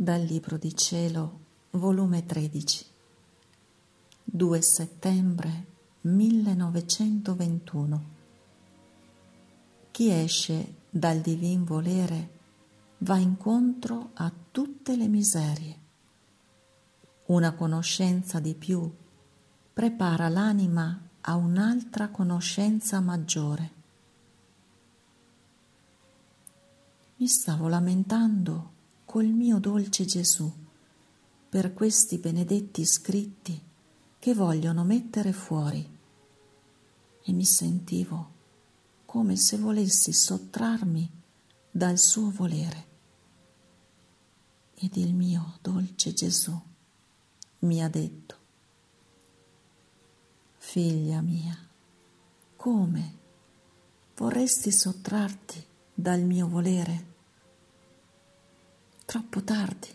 Dal Libro di Cielo, volume 13, 2 settembre 1921. Chi esce dal divin volere va incontro a tutte le miserie. Una conoscenza di più prepara l'anima a un'altra conoscenza maggiore. Mi stavo lamentando col mio dolce Gesù per questi benedetti scritti che vogliono mettere fuori e mi sentivo come se volessi sottrarmi dal suo volere. Ed il mio dolce Gesù mi ha detto, figlia mia, come vorresti sottrarti dal mio volere? Troppo tardi,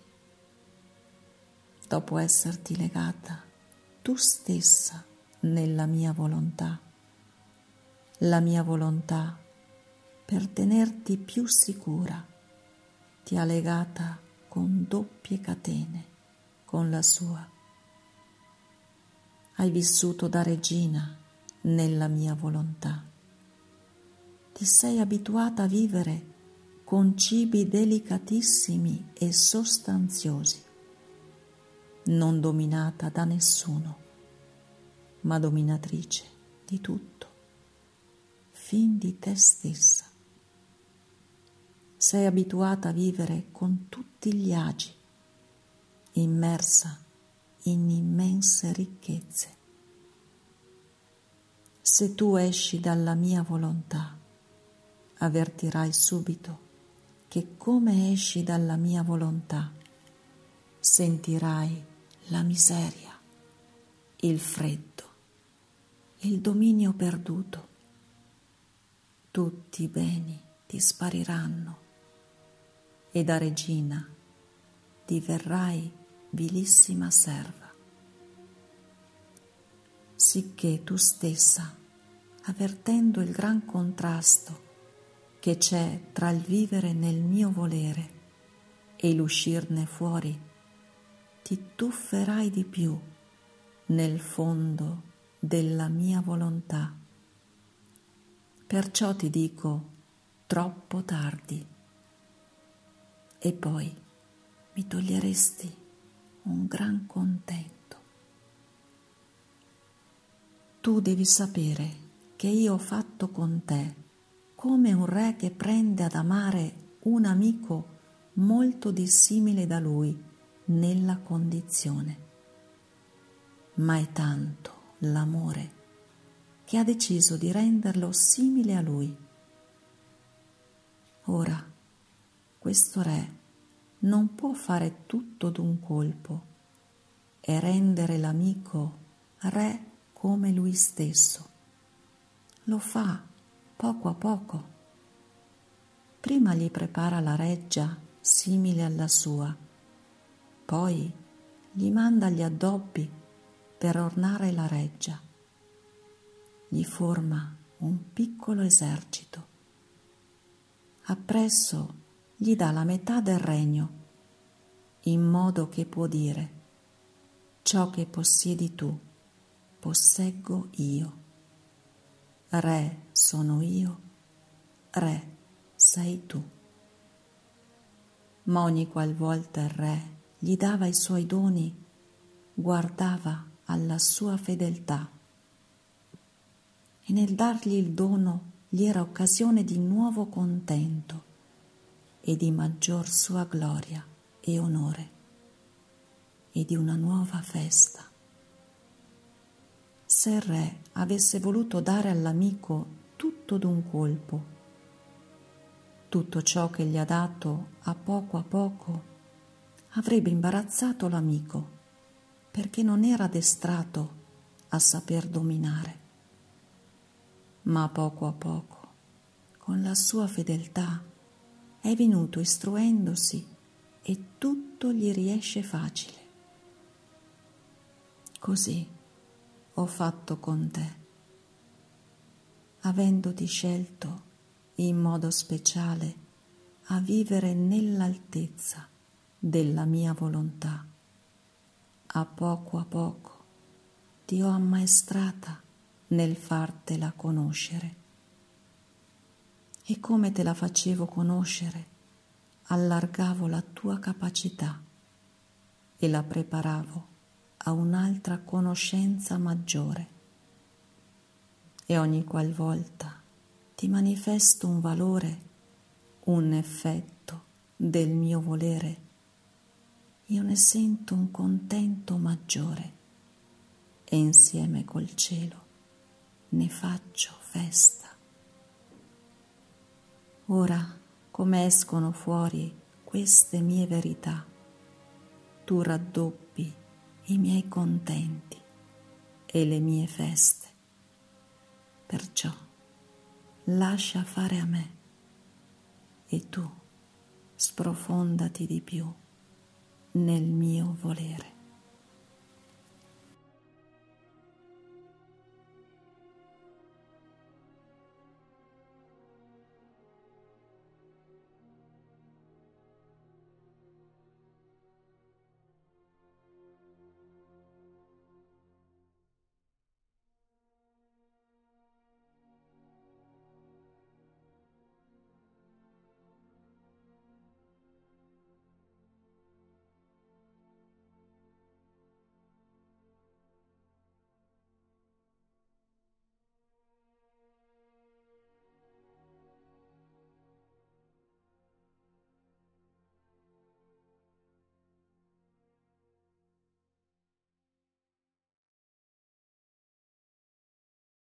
dopo esserti legata tu stessa nella mia volontà, la mia volontà per tenerti più sicura ti ha legata con doppie catene con la sua. Hai vissuto da regina nella mia volontà ti sei abituata a vivere con cibi delicatissimi e sostanziosi, non dominata da nessuno, ma dominatrice di tutto, fin di te stessa. Sei abituata a vivere con tutti gli agi, immersa in immense ricchezze. Se tu esci dalla mia volontà, avvertirai subito che come esci dalla mia volontà, sentirai la miseria, il freddo, il dominio perduto. Tutti i beni ti spariranno e da regina diverrai vilissima serva. Sicché tu stessa, avvertendo il gran contrasto che c'è tra il vivere nel mio volere e l'uscirne fuori, ti tufferai di più nel fondo della mia volontà. Perciò ti dico troppo tardi e poi mi toglieresti un gran contento. Tu devi sapere che io ho fatto con te come un re che prende ad amare un amico molto dissimile da lui nella condizione. Ma è tanto l'amore che ha deciso di renderlo simile a lui. Ora, questo re non può fare tutto d'un colpo e rendere l'amico re come lui stesso. Lo fa poco a poco. Prima gli prepara la reggia simile alla sua, poi gli manda gli addobbi per ornare la reggia. Gli forma un piccolo esercito. Appresso gli dà la metà del regno, in modo che può dire ciò che possiedi tu, posseggo io. Re sono io, Re sei tu. Ma ogni qualvolta il Re gli dava i suoi doni, guardava alla sua fedeltà e nel dargli il dono gli era occasione di nuovo contento e di maggior sua gloria e onore e di una nuova festa se il re avesse voluto dare all'amico tutto d'un colpo, tutto ciò che gli ha dato a poco a poco, avrebbe imbarazzato l'amico perché non era addestrato a saper dominare. Ma poco a poco, con la sua fedeltà, è venuto istruendosi e tutto gli riesce facile. Così ho fatto con te, avendoti scelto in modo speciale a vivere nell'altezza della mia volontà. A poco a poco ti ho ammaestrata nel fartela conoscere. E come te la facevo conoscere, allargavo la tua capacità e la preparavo a un'altra conoscenza maggiore. E ogni qualvolta ti manifesto un valore, un effetto del mio volere, io ne sento un contento maggiore e insieme col cielo ne faccio festa. Ora, come escono fuori queste mie verità, tu raddoppi i miei contenti e le mie feste. Perciò lascia fare a me e tu sprofondati di più nel mio volere.